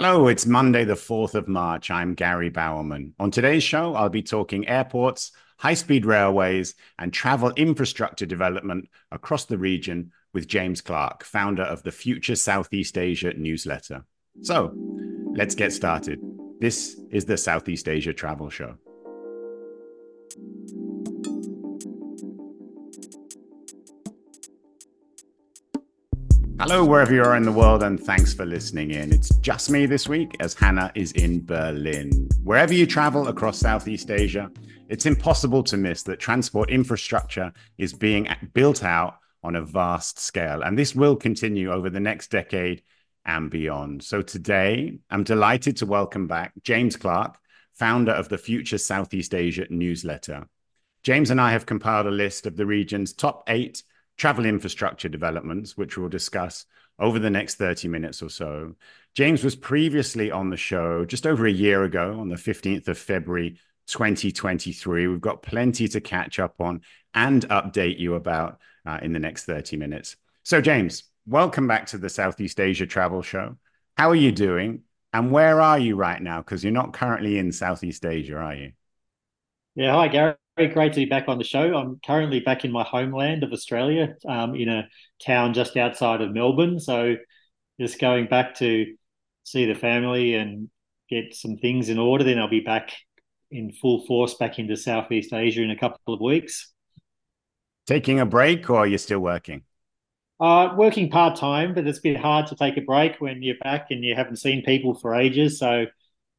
Hello, it's Monday, the 4th of March. I'm Gary Bowerman. On today's show, I'll be talking airports, high speed railways, and travel infrastructure development across the region with James Clark, founder of the Future Southeast Asia newsletter. So let's get started. This is the Southeast Asia Travel Show. Hello, wherever you are in the world, and thanks for listening in. It's just me this week as Hannah is in Berlin. Wherever you travel across Southeast Asia, it's impossible to miss that transport infrastructure is being built out on a vast scale, and this will continue over the next decade and beyond. So today, I'm delighted to welcome back James Clark, founder of the Future Southeast Asia newsletter. James and I have compiled a list of the region's top eight travel infrastructure developments, which we'll discuss over the next 30 minutes or so. James was previously on the show just over a year ago on the 15th of February 2023. We've got plenty to catch up on and update you about uh, in the next 30 minutes. So, James, welcome back to the Southeast Asia Travel Show. How are you doing? And where are you right now? Because you're not currently in Southeast Asia, are you? Yeah, hi, Gary very great to be back on the show. I'm currently back in my homeland of Australia, um, in a town just outside of Melbourne. So just going back to see the family and get some things in order. Then I'll be back in full force back into Southeast Asia in a couple of weeks. Taking a break, or are you still working? Uh, working part time, but it's a bit hard to take a break when you're back and you haven't seen people for ages. So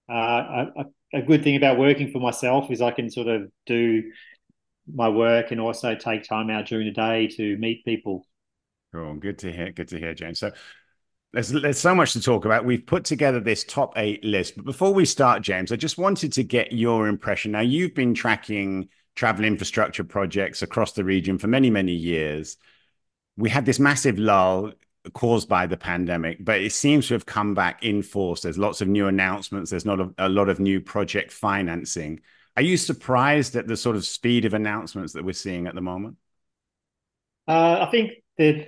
uh, I, a good thing about working for myself is I can sort of do my work and also take time out during the day to meet people. Oh, good to hear. Good to hear, James. So there's there's so much to talk about. We've put together this top eight list, but before we start, James, I just wanted to get your impression. Now, you've been tracking travel infrastructure projects across the region for many, many years. We had this massive lull caused by the pandemic, but it seems to have come back in force. There's lots of new announcements. There's not a, a lot of new project financing. Are you surprised at the sort of speed of announcements that we're seeing at the moment? Uh, I think that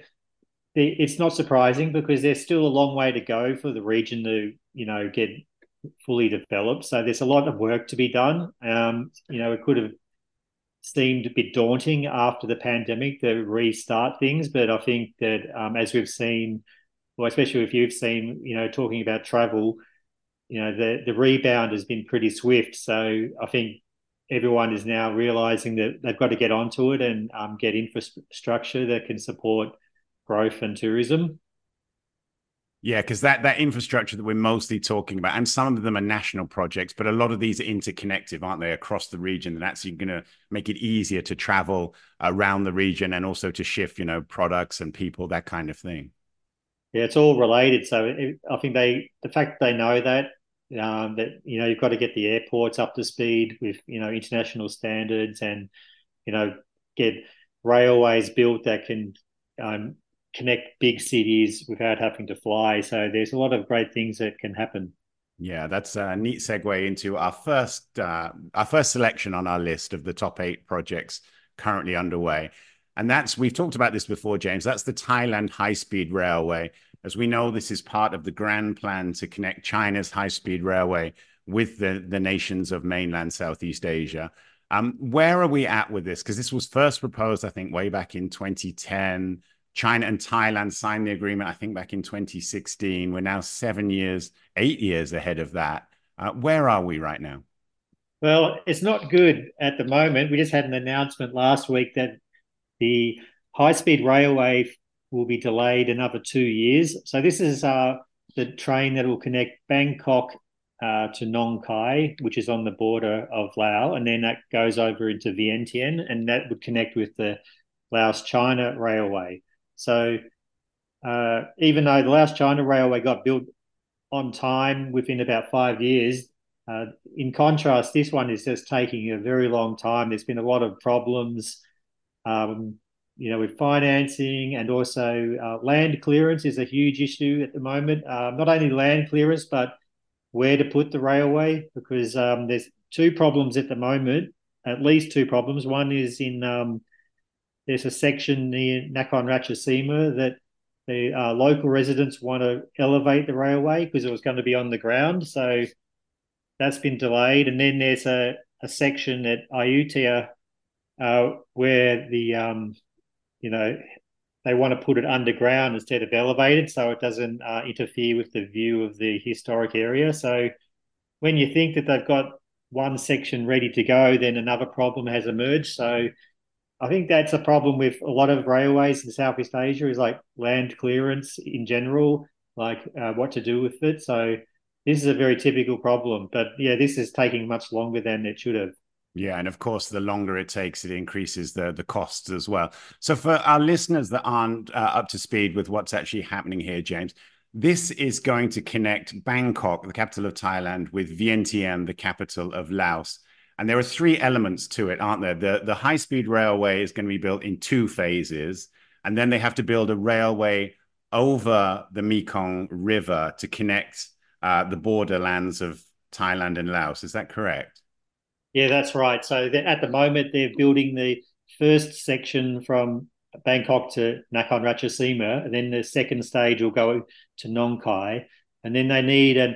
it's not surprising because there's still a long way to go for the region to, you know, get fully developed. So there's a lot of work to be done. Um, you know, it could have seemed a bit daunting after the pandemic to restart things. But I think that um, as we've seen, well, especially if you've seen, you know, talking about travel, you know, the the rebound has been pretty swift. So I think everyone is now realizing that they've got to get onto it and um, get infrastructure that can support growth and tourism. Yeah, because that that infrastructure that we're mostly talking about, and some of them are national projects, but a lot of these are interconnected, aren't they, across the region? And that's going to make it easier to travel around the region and also to shift, you know, products and people, that kind of thing. Yeah, it's all related. So it, I think they, the fact they know that, um, that you know, you've got to get the airports up to speed with you know international standards, and you know, get railways built that can um, connect big cities without having to fly. So there's a lot of great things that can happen. Yeah, that's a neat segue into our first uh, our first selection on our list of the top eight projects currently underway. And that's we've talked about this before, James. That's the Thailand High Speed Railway. As we know, this is part of the grand plan to connect China's high speed railway with the, the nations of mainland Southeast Asia. Um, where are we at with this? Because this was first proposed, I think, way back in 2010. China and Thailand signed the agreement, I think, back in 2016. We're now seven years, eight years ahead of that. Uh, where are we right now? Well, it's not good at the moment. We just had an announcement last week that the high speed railway will be delayed another two years. So, this is uh, the train that will connect Bangkok uh, to Nong Khai, which is on the border of Laos, and then that goes over into Vientiane, and that would connect with the Laos China Railway. So uh, even though the Laos China Railway got built on time within about five years, uh, in contrast, this one is just taking a very long time. There's been a lot of problems, um, you know, with financing and also uh, land clearance is a huge issue at the moment. Uh, not only land clearance, but where to put the railway because um, there's two problems at the moment, at least two problems. One is in um, there's a section near Nakhon Ratchasima that the uh, local residents want to elevate the railway because it was going to be on the ground. So that's been delayed. And then there's a, a section at Ayutthaya uh, where the um, you know they want to put it underground instead of elevated, so it doesn't uh, interfere with the view of the historic area. So when you think that they've got one section ready to go, then another problem has emerged. So I think that's a problem with a lot of railways in Southeast Asia is like land clearance in general, like uh, what to do with it. So this is a very typical problem. But yeah, this is taking much longer than it should have. Yeah, and of course, the longer it takes, it increases the the costs as well. So, for our listeners that aren't uh, up to speed with what's actually happening here, James, this is going to connect Bangkok, the capital of Thailand, with Vientiane, the capital of Laos. And there are three elements to it, aren't there? The the high speed railway is going to be built in two phases, and then they have to build a railway over the Mekong River to connect uh, the borderlands of Thailand and Laos. Is that correct? Yeah, that's right. So at the moment, they're building the first section from Bangkok to Nakhon Ratchasima, and then the second stage will go to Nong Khai, and then they need a,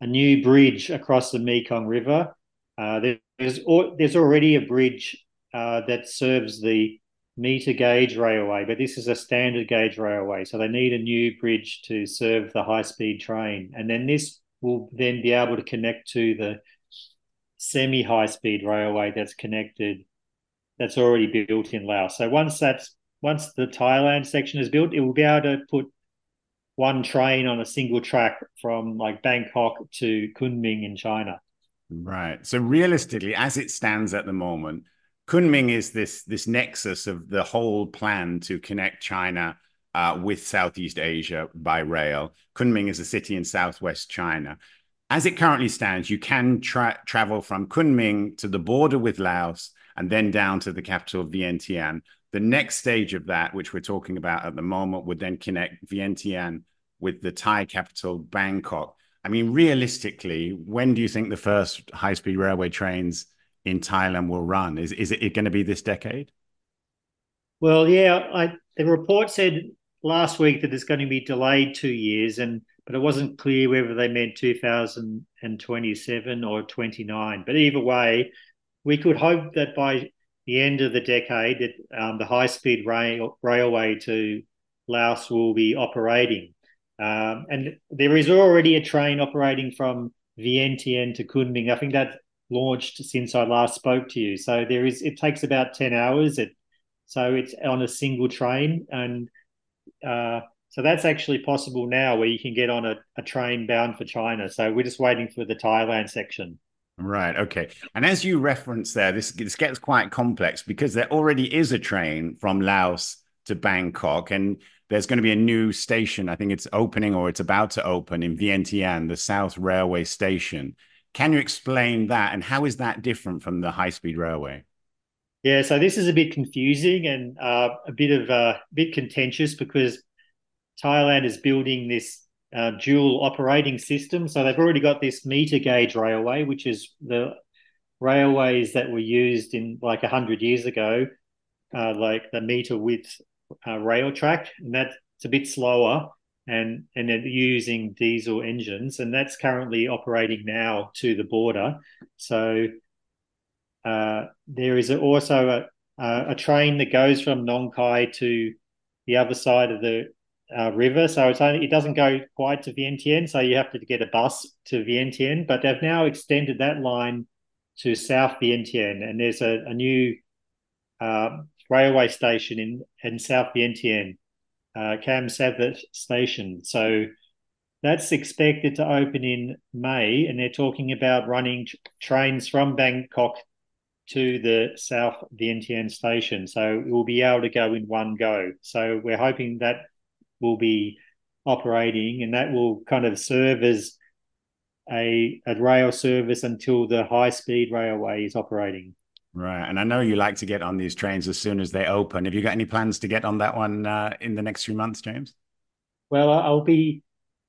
a new bridge across the Mekong River. Uh, there's there's already a bridge uh, that serves the meter gauge railway, but this is a standard gauge railway, so they need a new bridge to serve the high speed train, and then this will then be able to connect to the semi high speed railway that's connected that's already built in Laos. So once that's once the Thailand section is built, it will be able to put one train on a single track from like Bangkok to Kunming in China. Right. So realistically, as it stands at the moment, Kunming is this this nexus of the whole plan to connect China uh, with Southeast Asia by rail. Kunming is a city in southwest China as it currently stands, you can tra- travel from Kunming to the border with Laos and then down to the capital of Vientiane. The next stage of that, which we're talking about at the moment, would then connect Vientiane with the Thai capital, Bangkok. I mean, realistically, when do you think the first high speed railway trains in Thailand will run? Is, is it going to be this decade? Well, yeah, I, the report said last week that it's going to be delayed two years. And but it wasn't clear whether they meant 2027 or 29. But either way, we could hope that by the end of the decade, that um, the high-speed rail, railway to Laos will be operating. Um, and there is already a train operating from Vientiane to Kunming. I think that launched since I last spoke to you. So there is. It takes about ten hours. It so it's on a single train, and uh, so that's actually possible now where you can get on a, a train bound for China. So we're just waiting for the Thailand section. Right. Okay. And as you reference there, this this gets quite complex because there already is a train from Laos to Bangkok, and there's going to be a new station. I think it's opening or it's about to open in Vientiane, the South Railway Station. Can you explain that, and how is that different from the high speed railway? Yeah. So this is a bit confusing and uh, a bit of a uh, bit contentious because Thailand is building this uh, dual operating system. So they've already got this meter gauge railway, which is the railways that were used in like 100 years ago, uh, like the meter width uh, rail track. And that's a bit slower and, and they're using diesel engines. And that's currently operating now to the border. So uh, there is also a, a train that goes from Nong Khai to the other side of the uh, river, so it's only it doesn't go quite to Vientiane, so you have to get a bus to Vientiane. But they've now extended that line to South Vientiane, and there's a, a new uh, railway station in in South Vientiane, uh, Khamsavath Station. So that's expected to open in May, and they're talking about running t- trains from Bangkok to the South Vientiane station. So it will be able to go in one go. So we're hoping that will be operating, and that will kind of serve as a, a rail service until the high speed railway is operating. Right. And I know you like to get on these trains as soon as they open. Have you got any plans to get on that one uh, in the next few months, James? Well, I'll be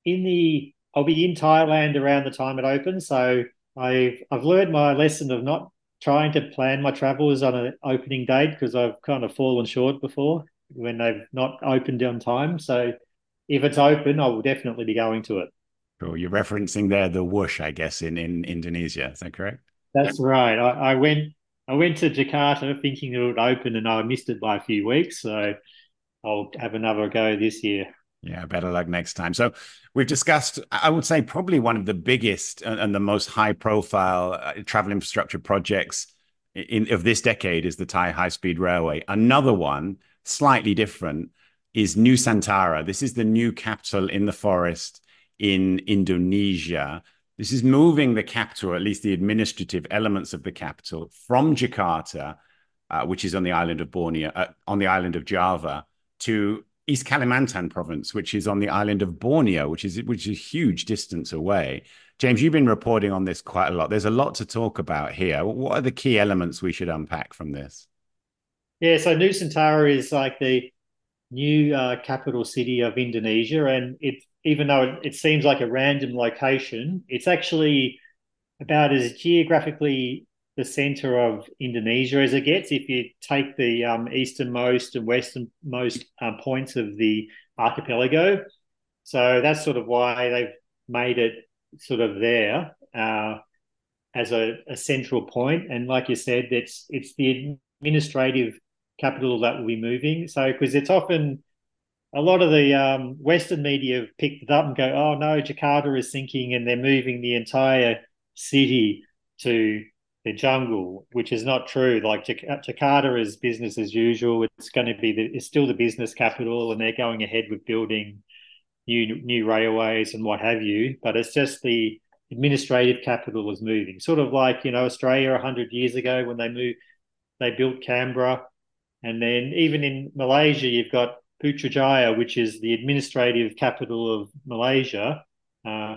in the I'll be in Thailand around the time it opens. So I've I've learned my lesson of not trying to plan my travels on an opening date because I've kind of fallen short before when they've not opened on time. So if it's open, I will definitely be going to it. Cool. You're referencing there the Whoosh, I guess, in, in Indonesia. Is that correct? That's right. I, I went I went to Jakarta thinking it would open, and I missed it by a few weeks. So I'll have another go this year. Yeah, better luck next time. So we've discussed, I would say, probably one of the biggest and the most high-profile uh, travel infrastructure projects in of this decade is the Thai High Speed Railway. Another one, slightly different, is New Nusantara. This is the new capital in the forest in Indonesia. This is moving the capital, at least the administrative elements of the capital, from Jakarta, uh, which is on the island of Borneo, uh, on the island of Java, to East Kalimantan province, which is on the island of Borneo, which is which is a huge distance away. James, you've been reporting on this quite a lot. There's a lot to talk about here. What are the key elements we should unpack from this? Yeah, so Nusantara is like the new uh, capital city of Indonesia, and it even though it, seems like a random location, it's actually about as geographically the center of Indonesia as it gets. If you take the um, easternmost and westernmost um, points of the archipelago, so that's sort of why they've made it sort of there uh, as a, a, central point. And like you said, it's it's the administrative capital that will be moving. So because it's often a lot of the um, Western media have picked it up and go, "Oh no, Jakarta is sinking," and they're moving the entire city to the jungle, which is not true. Like Jakarta is business as usual. It's going to be the, it's still the business capital, and they're going ahead with building new new railways and what have you. But it's just the administrative capital is moving, sort of like you know Australia hundred years ago when they moved, they built Canberra, and then even in Malaysia you've got Putrajaya, which is the administrative capital of Malaysia. Uh,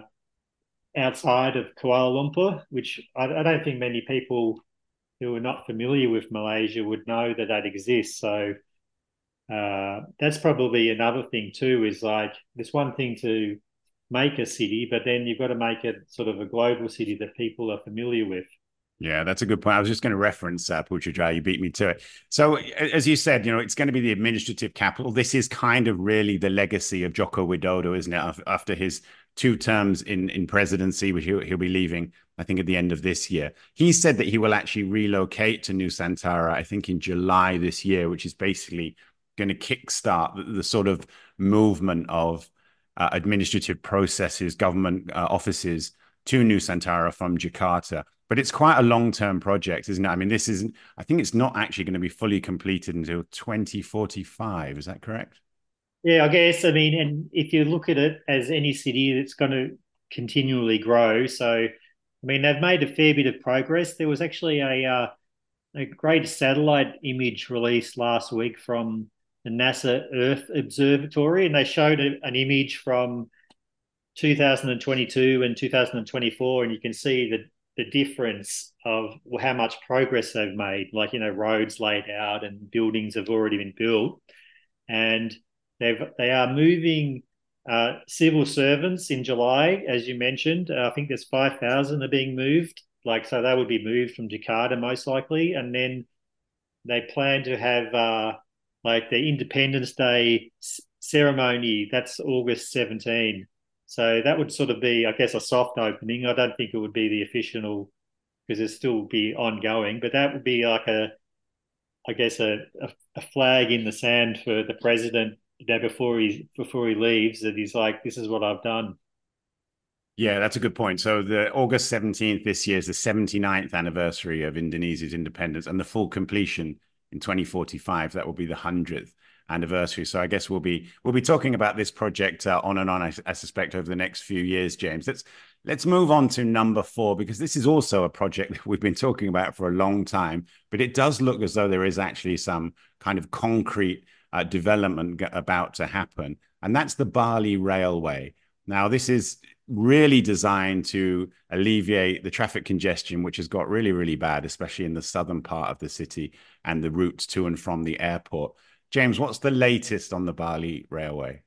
outside of Kuala Lumpur, which I, I, don't think many people who are not familiar with Malaysia would know that that exists. So uh, that's probably another thing too. Is like it's one thing to make a city, but then you've got to make it sort of a global city that people are familiar with. Yeah, that's a good point. I was just going to reference uh. You beat me to it. So, as you said, you know, it's going to be the administrative capital. This is kind of really the legacy of Joko Widodo, isn't it? After his two terms in in presidency, which he'll, he'll be leaving, I think, at the end of this year. He said that he will actually relocate to Nusantara, I think, in July this year, which is basically going to kickstart the, the sort of movement of uh, administrative processes, government uh, offices to Nusantara from Jakarta. But it's quite a long term project, isn't it? I mean, this isn't. I think it's not actually going to be fully completed until 2045. Is that correct? Yeah, I guess. I mean, and if you look at it as any city that's going to continually grow, so I mean, they've made a fair bit of progress. There was actually a uh, a great satellite image released last week from the NASA Earth Observatory, and they showed a, an image from 2022 and 2024, and you can see the the difference of how much progress they've made. Like you know, roads laid out and buildings have already been built, and They've they are moving uh, civil servants in July, as you mentioned. Uh, I think there's five thousand are being moved. Like so, they would be moved from Jakarta most likely, and then they plan to have uh, like the Independence Day ceremony. That's August 17. So that would sort of be, I guess, a soft opening. I don't think it would be the official because it still be ongoing, but that would be like a, I guess, a, a, flag in the sand for the president day before he before he leaves that he's like, "This is what I've done." Yeah, that's a good point. So the August 17th this year is the 79th anniversary of Indonesia's independence and the full completion in 2045 that will be the 100th anniversary. So I guess we'll be we'll be talking about this project uh, on and on I, I, suspect over the next few years James. Let's let's move on to number 4 because this is also a project that we've been talking about for a long time, but it does look as though there is actually some kind of concrete uh, development about to happen, and that's the Bali Railway. Now, this is really designed to alleviate the traffic congestion, which has got really, really bad, especially in the southern part of the city and the routes to and from the airport. James, what's the latest on the Bali Railway?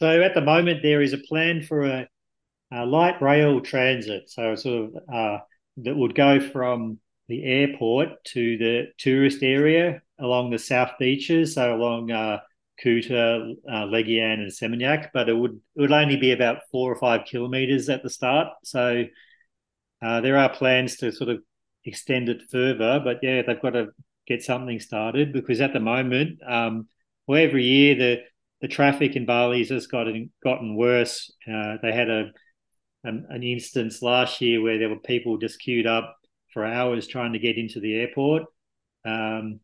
So, at the moment, there is a plan for a, a light rail transit. So, sort of uh, that would go from the airport to the tourist area along the south beaches, so along uh, Kuta, uh, Legian, and Seminyak, but it would it would only be about four or five kilometres at the start. So uh, there are plans to sort of extend it further, but yeah, they've got to get something started because at the moment, um, well, every year the the traffic in Bali has gotten gotten worse. Uh, they had a an, an, instance last year where there were people just queued up for hours trying to get into the airport. Um,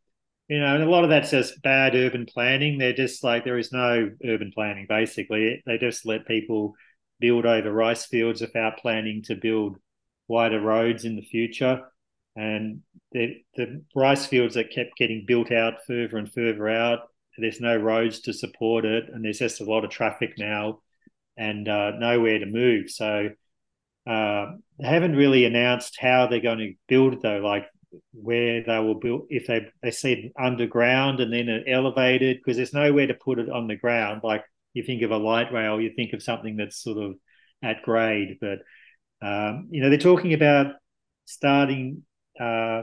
you know, and a lot of that's just bad urban planning. They're just like there is no urban planning. Basically, they just let people build over rice fields without planning to build wider roads in the future. And the, the rice fields that kept getting built out further and further out, there's no roads to support it, and there's just a lot of traffic now, and uh, nowhere to move. So uh, they haven't really announced how they're going to build though. Like where they will build if they they said underground and then elevated because there's nowhere to put it on the ground like you think of a light rail you think of something that's sort of at grade but um, you know they're talking about starting uh,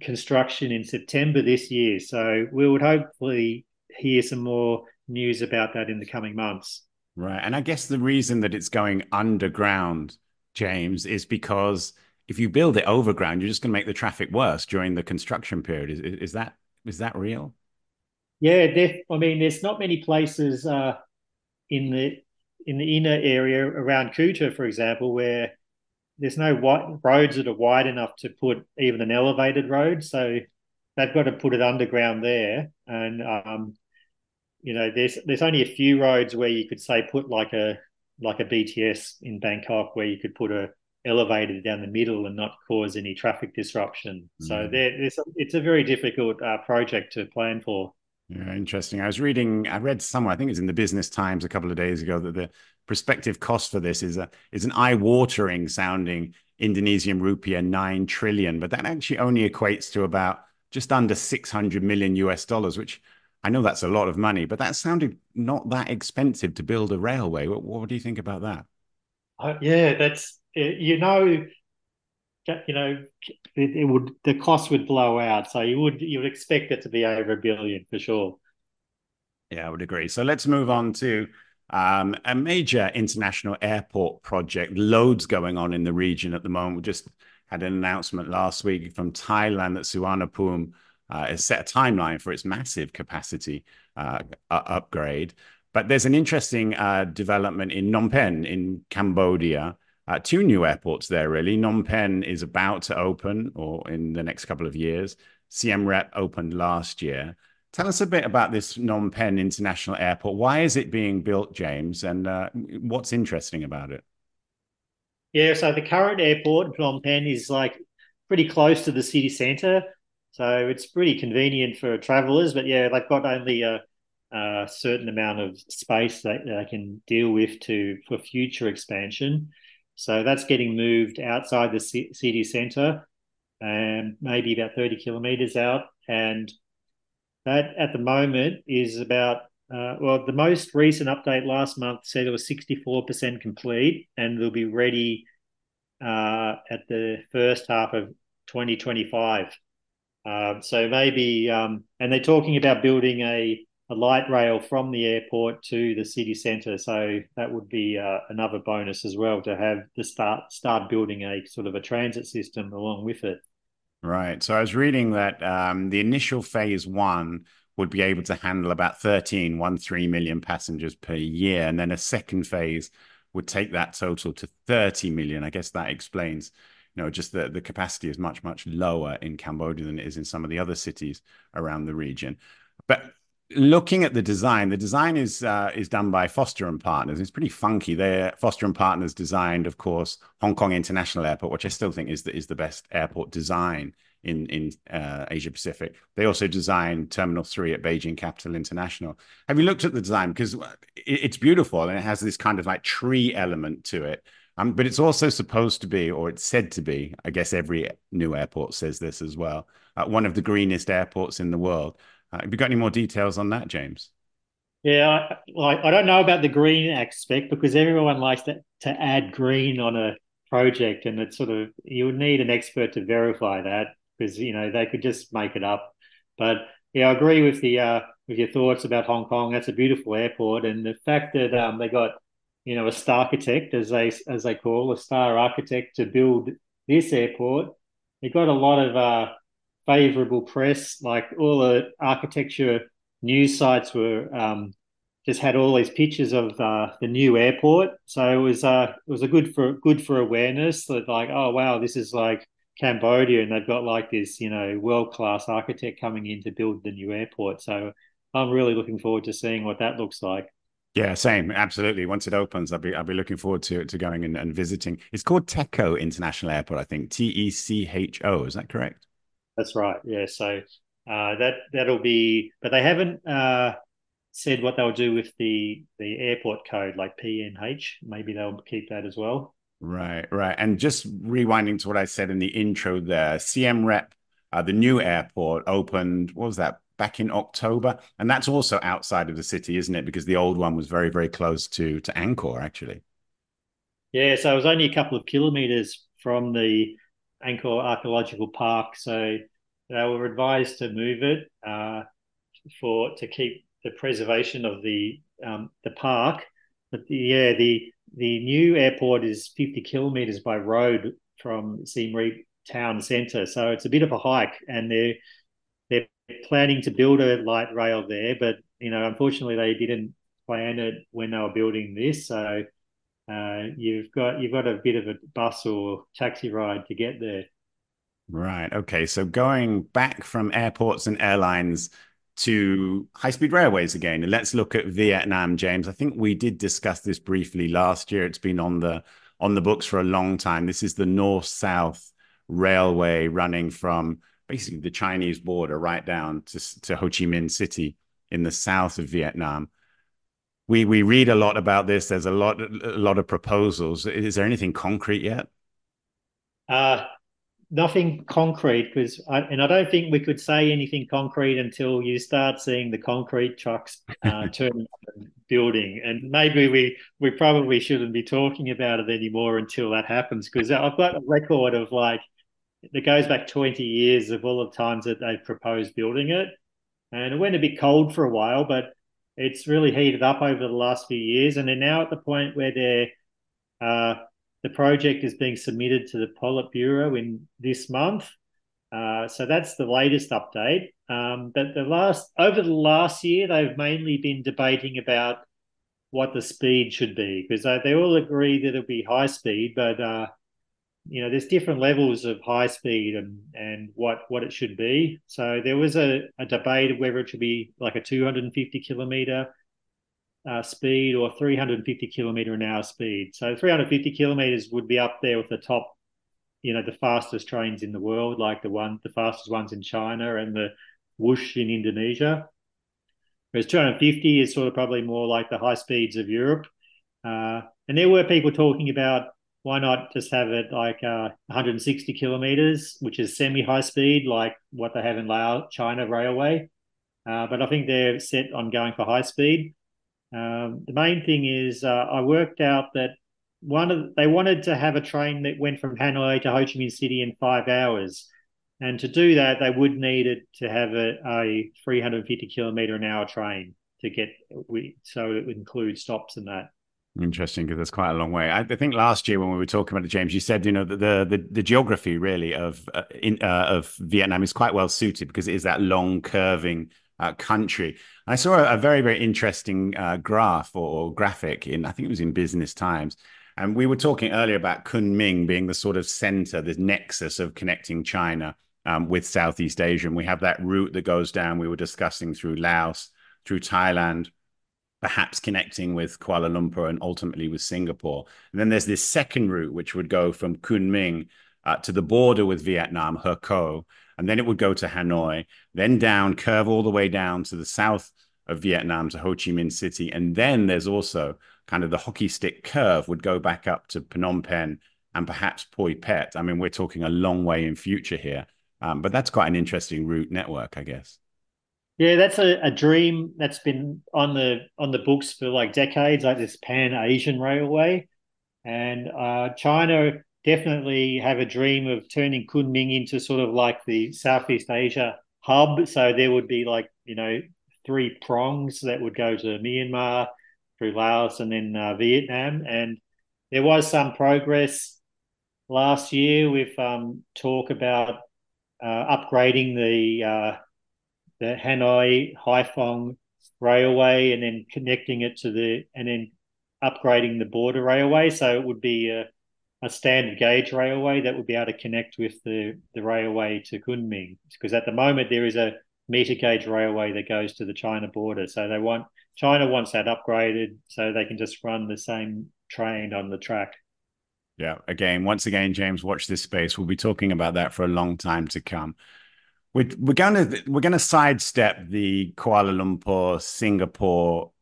construction in September this year so we would hopefully hear some more news about that in the coming months right and I guess the reason that it's going underground James is because if you build it overground, you're just going to make the traffic worse during the construction period. Is, is that is that real? Yeah, I mean, there's not many places uh, in the in the inner area around Kuta, for example, where there's no white roads that are wide enough to put even an elevated road. So they've got to put it underground there, and um, you know, there's there's only a few roads where you could say put like a like a BTS in Bangkok, where you could put a elevated down the middle and not cause any traffic disruption. Mm. So there, it's, a, it's a very difficult uh, project to plan for. Yeah, interesting. I was reading, I read somewhere, I think it's in the Business Times a couple of days ago, that the prospective cost for this is a is an eye-watering sounding Indonesian rupiah nine trillion, but that actually only equates to about just under 600 million US dollars, which I know that's a lot of money, but that sounded not that expensive to build a railway. What, what do you think about that? Uh, yeah, that's you know, you know, it, it, would the cost would blow out. So you would you would expect it to be over a billion for sure. Yeah, I would agree. So let's move on to um, a major international airport project. Loads going on in the region at the moment. We just had an announcement last week from Thailand that Suvarnabhumi uh, has set a timeline for its massive capacity uh, upgrade. But there's an interesting uh, development in Phnom Penh in Cambodia uh, two new airports there, really. Phnom Penh is about to open or in the next couple of years. Siem Reap opened last year. Tell us a bit about this Phnom Penh International Airport. Why is it being built, James? And uh, what's interesting about it? Yeah, so the current airport, Phnom Penh, is like pretty close to the city centre. So it's pretty convenient for travelers. But yeah, they've got only a, a certain amount of space that they can deal with to for future expansion. So that's getting moved outside the city centre and maybe about 30 kilometres out. And that at the moment is about, uh, well, the most recent update last month said it was 64% complete and will be ready uh, at the first half of 2025. Uh, so maybe, um, and they're talking about building a a light rail from the airport to the city centre. So that would be uh, another bonus as well to have the start start building a sort of a transit system along with it. Right. So I was reading that um, the initial phase one would be able to handle about 13, 1, 3 million passengers per year. And then a second phase would take that total to 30 million. I guess that explains, you know, just the, the capacity is much, much lower in Cambodia than it is in some of the other cities around the region. But looking at the design, the design is uh, is done by Foster and Partners. It's pretty funky. They Foster and Partners designed, of course, Hong Kong International Airport, which I still think is the, is the best airport design in in uh, Asia Pacific. They also designed Terminal Three at Beijing Capital International. Have you looked at the design? Because it's beautiful and it has this kind of like tree element to it. Um, but it's also supposed to be, or it's said to be, I guess every new airport says this as well, uh, one of the greenest airports in the world. Uh, have you got any more details on that, James? Yeah, like I don't know about the green aspect because everyone likes to, to add green on a project, and it's sort of you would need an expert to verify that because you know they could just make it up. But yeah, I agree with the uh, with your thoughts about Hong Kong. That's a beautiful airport, and the fact that um, they got you know a star architect, as they as they call a star architect, to build this airport. It got a lot of uh, favorable press. Like all the architecture news sites were um, just had all these pictures of uh, the new airport. So it was uh, it was a good for good for awareness that like oh wow this is like Cambodia and they've got like this you know world class architect coming in to build the new airport. So I'm really looking forward to seeing what that looks like. Yeah, same. Absolutely. Once it opens, I'll be I'll be looking forward to to going and, and visiting. It's called Techo International Airport, I think. T E C H O. Is that correct? That's right. Yeah. So uh, that that'll be, but they haven't uh, said what they'll do with the the airport code, like PNH. Maybe they'll keep that as well. Right, right. And just rewinding to what I said in the intro there, Siem Reap, uh, the new airport opened. What was that? Back in October, and that's also outside of the city, isn't it? Because the old one was very, very close to to Angkor, actually. Yeah, so it was only a couple of kilometers from the Angkor Archaeological Park. So they were advised to move it uh, for to keep the preservation of the um, the park. But the, yeah, the the new airport is 50 kilometers by road from Siem Reap town centre, so it's a bit of a hike, and they're they're planning to build a light rail there, but you know, unfortunately, they didn't plan it when they were building this, so uh, you've got you've got a bit of a bus or taxi ride to get there. Right. Okay. So going back from airports and airlines to high speed railways again, and let's look at Vietnam, James. I think we did discuss this briefly last year. It's been on the on the books for a long time. This is the north south railway running from basically the Chinese border right down to, to Ho Chi Minh City in the south of Vietnam we we read a lot about this. There's a lot a lot of proposals. Is there anything concrete yet? Uh, nothing concrete because, and I don't think we could say anything concrete until you start seeing the concrete trucks uh, turning up and building. And maybe we we probably shouldn't be talking about it anymore until that happens because I've got a record of like that goes back 20 years of all the times that they've proposed building it. And it went a bit cold for a while, but it's really heated up over the last few years, and they're now at the point where they're uh, the project is being submitted to the Politburo in this month. Uh, so that's the latest update. Um, but the last over the last year, they've mainly been debating about what the speed should be because they, they all agree that it'll be high speed, but uh, you know, there's different levels of high speed and and what what it should be. So there was a, a debate of whether it should be like a 250 kilometer uh, speed or 350 kilometer an hour speed. So 350 kilometers would be up there with the top, you know, the fastest trains in the world, like the one the fastest ones in China and the Whoosh in Indonesia. Whereas 250 is sort of probably more like the high speeds of Europe. Uh, and there were people talking about why not just have it like uh, 160 kilometers, which is semi high speed, like what they have in Lao China Railway? Uh, but I think they're set on going for high speed. Um, the main thing is uh, I worked out that one of they wanted to have a train that went from Hanoi to Ho Chi Minh City in five hours, and to do that they would need it to have a, a 350 kilometer an hour train to get so it would include stops and that. Interesting, because that's quite a long way. I, I, think last year when we were talking about it, James, you said you know the the, the geography really of uh, in, uh, of Vietnam is quite well suited because it is that long curving uh, country. I saw a, a very very interesting uh, graph or, or, graphic in I think it was in Business Times, and we were talking earlier about Kunming being the sort of center, the nexus of connecting China um, with Southeast Asia, and we have that route that goes down. We were discussing through Laos, through Thailand perhaps connecting with Kuala Lumpur and ultimately with Singapore. And then there's this second route, which would go from Kunming uh, to the border with Vietnam, Hekou, and then it would go to Hanoi, then down, curve all the way down to the south of Vietnam to Ho Chi Minh City. And then there's also kind of the hockey stick curve would go back up to Phnom Penh and perhaps Poipet. I mean, we're talking a long way in future here, um, but that's quite an interesting route network, I guess. Yeah, that's a, a dream that's been on the on the books for like decades, like this Pan Asian Railway, and uh, China definitely have a dream of turning Kunming into sort of like the Southeast Asia hub. So there would be like you know three prongs that would go to Myanmar through Laos and then uh, Vietnam. And there was some progress last year with um, talk about uh, upgrading the uh, the Hanoi Haiphong railway and then connecting it to the and then upgrading the border railway. So it would be a, a standard gauge railway that would be able to connect with the, the railway to Kunming. Because at the moment there is a meter gauge railway that goes to the China border. So they want China wants that upgraded so they can just run the same train on the track. Yeah. Again, once again, James, watch this space. We'll be talking about that for a long time to come. We're, we're going to we're going to sidestep the Kuala Lumpur Singapore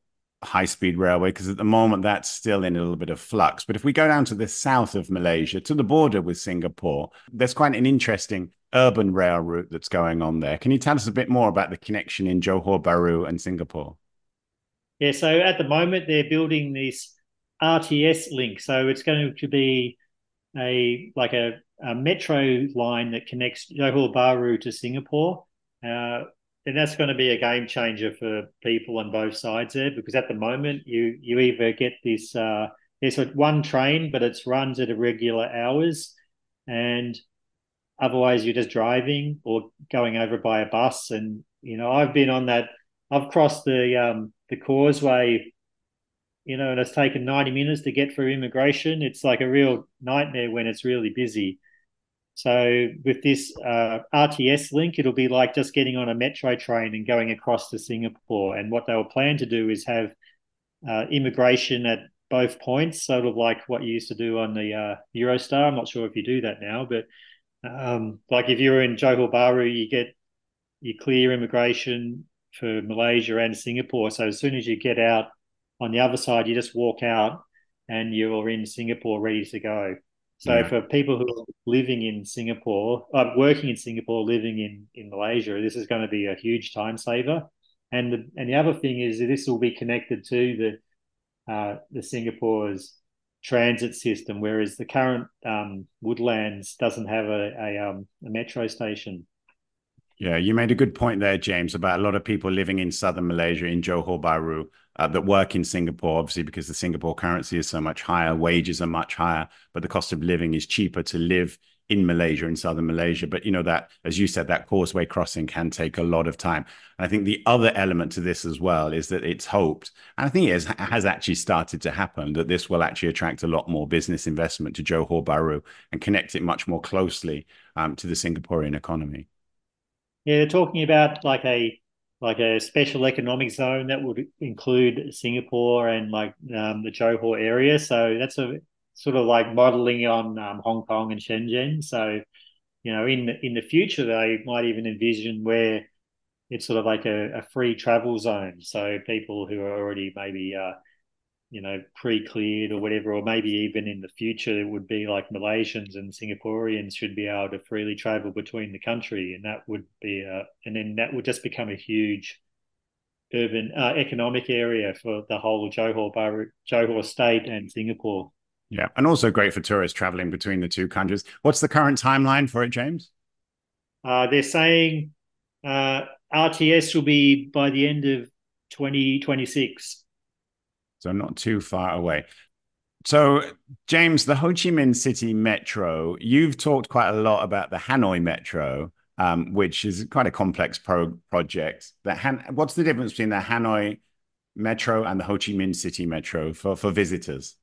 high speed railway because at the moment that's still in a little bit of flux. But if we go down to the south of Malaysia to the border with Singapore, there's quite an interesting urban rail route that's going on there. Can you tell us a bit more about the connection in Johor Bahru and Singapore? Yeah, so at the moment they're building this RTS link. So it's going to be a like a, a metro line that connects Johor Bahru to Singapore. Uh, and that's going to be a game changer for people on both sides there because at the moment you you either get this uh, there's one train but it's runs at irregular hours and otherwise you're just driving or going over by a bus and you know I've been on that I've crossed the um, the causeway you know and it's taken 90 minutes to get through immigration it's like a real nightmare when it's really busy so with this uh, RTS link, it'll be like just getting on a metro train and going across to Singapore. And what they'll plan to do is have uh, immigration at both points, sort of like what you used to do on the uh, Eurostar. I'm not sure if you do that now, but um, like if you're in Johor Bahru, you get you clear immigration for Malaysia and Singapore. So as soon as you get out on the other side, you just walk out and you're in Singapore ready to go. So yeah. for people who are living in Singapore, uh, working in Singapore, living in in Malaysia, this is going to be a huge time saver. And the and the other thing is this will be connected to the uh, the Singapore's transit system, whereas the current um, Woodlands doesn't have a a, um, a metro station. Yeah, you made a good point there, James, about a lot of people living in southern Malaysia in Johor Bahru uh, that work in Singapore, obviously, because the Singapore currency is so much higher, wages are much higher, but the cost of living is cheaper to live in Malaysia, in southern Malaysia. But you know that, as you said, that causeway crossing can take a lot of time. And I think the other element to this as well is that it's hoped, and I think it has, has actually started to happen, that this will actually attract a lot more business investment to Johor Bahru and connect it much more closely um, to the Singaporean economy. Yeah, they're talking about like a like a special economic zone that would include Singapore and like um, the Johor area. So that's a sort of like modeling on um, Hong Kong and Shenzhen. So you know, in the, in the future, they might even envision where it's sort of like a, a free travel zone. So people who are already maybe uh, you know, pre-cleared or whatever, or maybe even in the future it would be like Malaysians and Singaporeans should be able to freely travel between the country, and that would be a, and then that would just become a huge urban uh, economic area for the whole of Johor, Johor State and Singapore. Yeah, and also great for tourists traveling between the two countries. What's the current timeline for it, James? Uh, they're saying uh, RTS will be by the end of 2026 so I'm not too far away. So, James, the Ho Chi Minh City Metro, you've talked quite a lot about the Hanoi Metro, um, which is quite a complex pro- project. The Han- what's the difference between the Hanoi Metro and the Ho Chi Minh City Metro for, for visitors?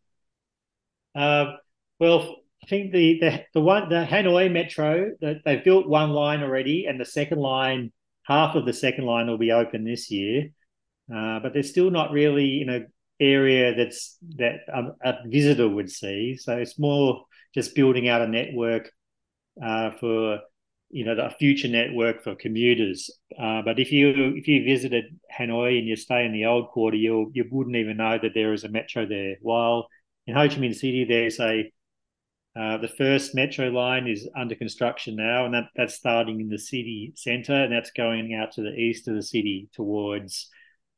Uh, well, I think the, the the one the Hanoi Metro that they've built one line already, and the second line, half of the second line will be open this year. Uh, but they're still not really, you know, area that's that a, a, visitor would see. So it's more just building out a network uh, for you know a future network for commuters. Uh, but if you if you visited Hanoi and you stay in the old quarter, you you wouldn't even know that there is a metro there. While in Ho Chi Minh City, there's a uh, the first metro line is under construction now, and that, that's starting in the city centre, and that's going out to the east of the city towards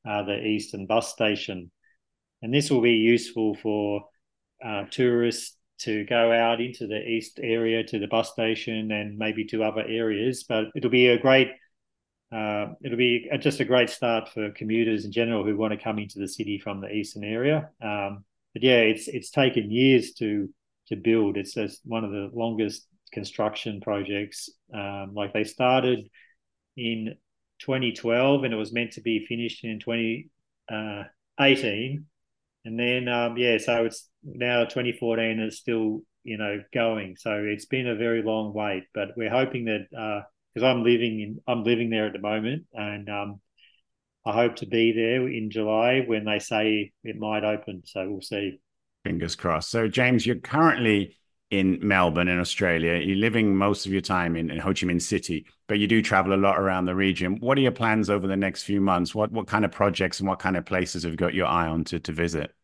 uh, the eastern bus station and this will be useful for uh, tourists to go out into the east area to the bus station and maybe to other areas. But it'll be a great uh, it'll be just a great start for commuters in general who want to come into the city from the eastern area. Um, but yeah, it's it's taken years to to build. It's just one of the longest construction projects. Um, like they started in 2012 and it was meant to be finished in 2018. And then, um, yeah, so it's now 2014 is still, you know, going. So it's been a very long wait, but we're hoping that, because uh, I'm living in, I'm living there at the moment and um, I hope to be there in July when they say it might open. So we'll see. Fingers crossed. So, James, you're currently in Melbourne in Australia. You're living most of your time in, in, Ho Chi Minh City, but you do travel a lot around the region. What are your plans over the next few months? What what kind of projects and what kind of places have you got your eye on to, to visit?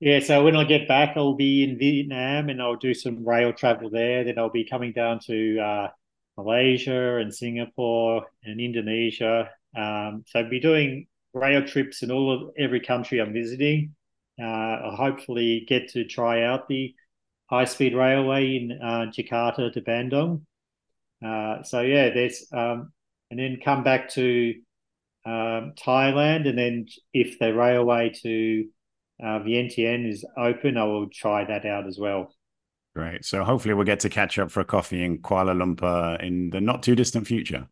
Yeah, so when I get back, I'll be in Vietnam and I'll do some rail travel there. Then I'll be coming down to uh, Malaysia and Singapore and Indonesia. Um, so I'll be doing rail trips in all of every country I'm visiting. Uh, I'll hopefully get to try out the high speed railway in uh, Jakarta to Bandung. Uh, so yeah, there's um, and then come back to um, Thailand, and then if the railway to uh, Vientiane is open, I will try that out as well. Great. So hopefully we'll get to catch up for a coffee in Kuala Lumpur in the not too distant future.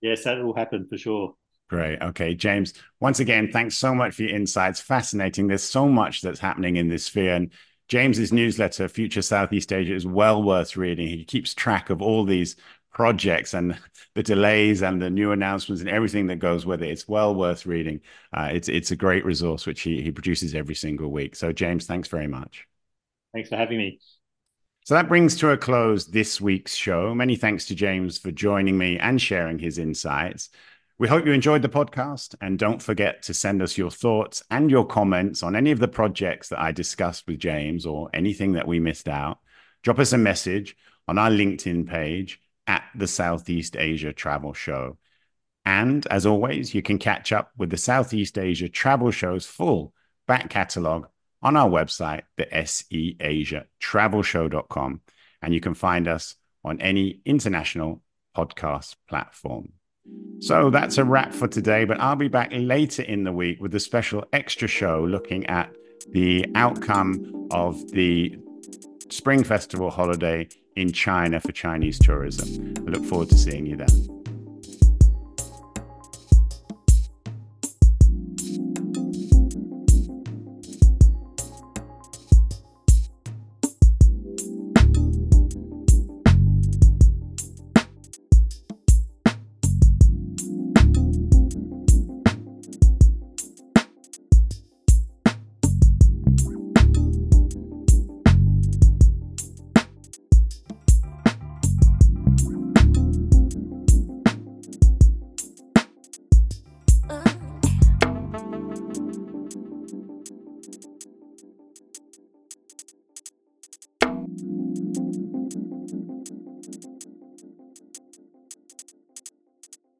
Yes, that will happen for sure. Great. Okay, James. Once again, thanks so much for your insights. Fascinating. There's so much that's happening in this sphere, and James's newsletter, Future Southeast Asia, is well worth reading. He keeps track of all these projects and the delays and the new announcements and everything that goes with it. It's well worth reading. Uh, it's it's a great resource which he he produces every single week. So James, thanks very much. Thanks for having me. So that brings to a close this week's show. Many thanks to James for joining me and sharing his insights. We hope you enjoyed the podcast and don't forget to send us your thoughts and your comments on any of the projects that I discussed with James or anything that we missed out. Drop us a message on our LinkedIn page at the Southeast Asia Travel Show. And as always, you can catch up with the Southeast Asia Travel Show's full back catalogue on our website, the seasiatravelshow.com. And you can find us on any international podcast platform. So that's a wrap for today, but I'll be back later in the week with a special extra show looking at the outcome of the Spring Festival holiday in China for Chinese tourism. I look forward to seeing you then.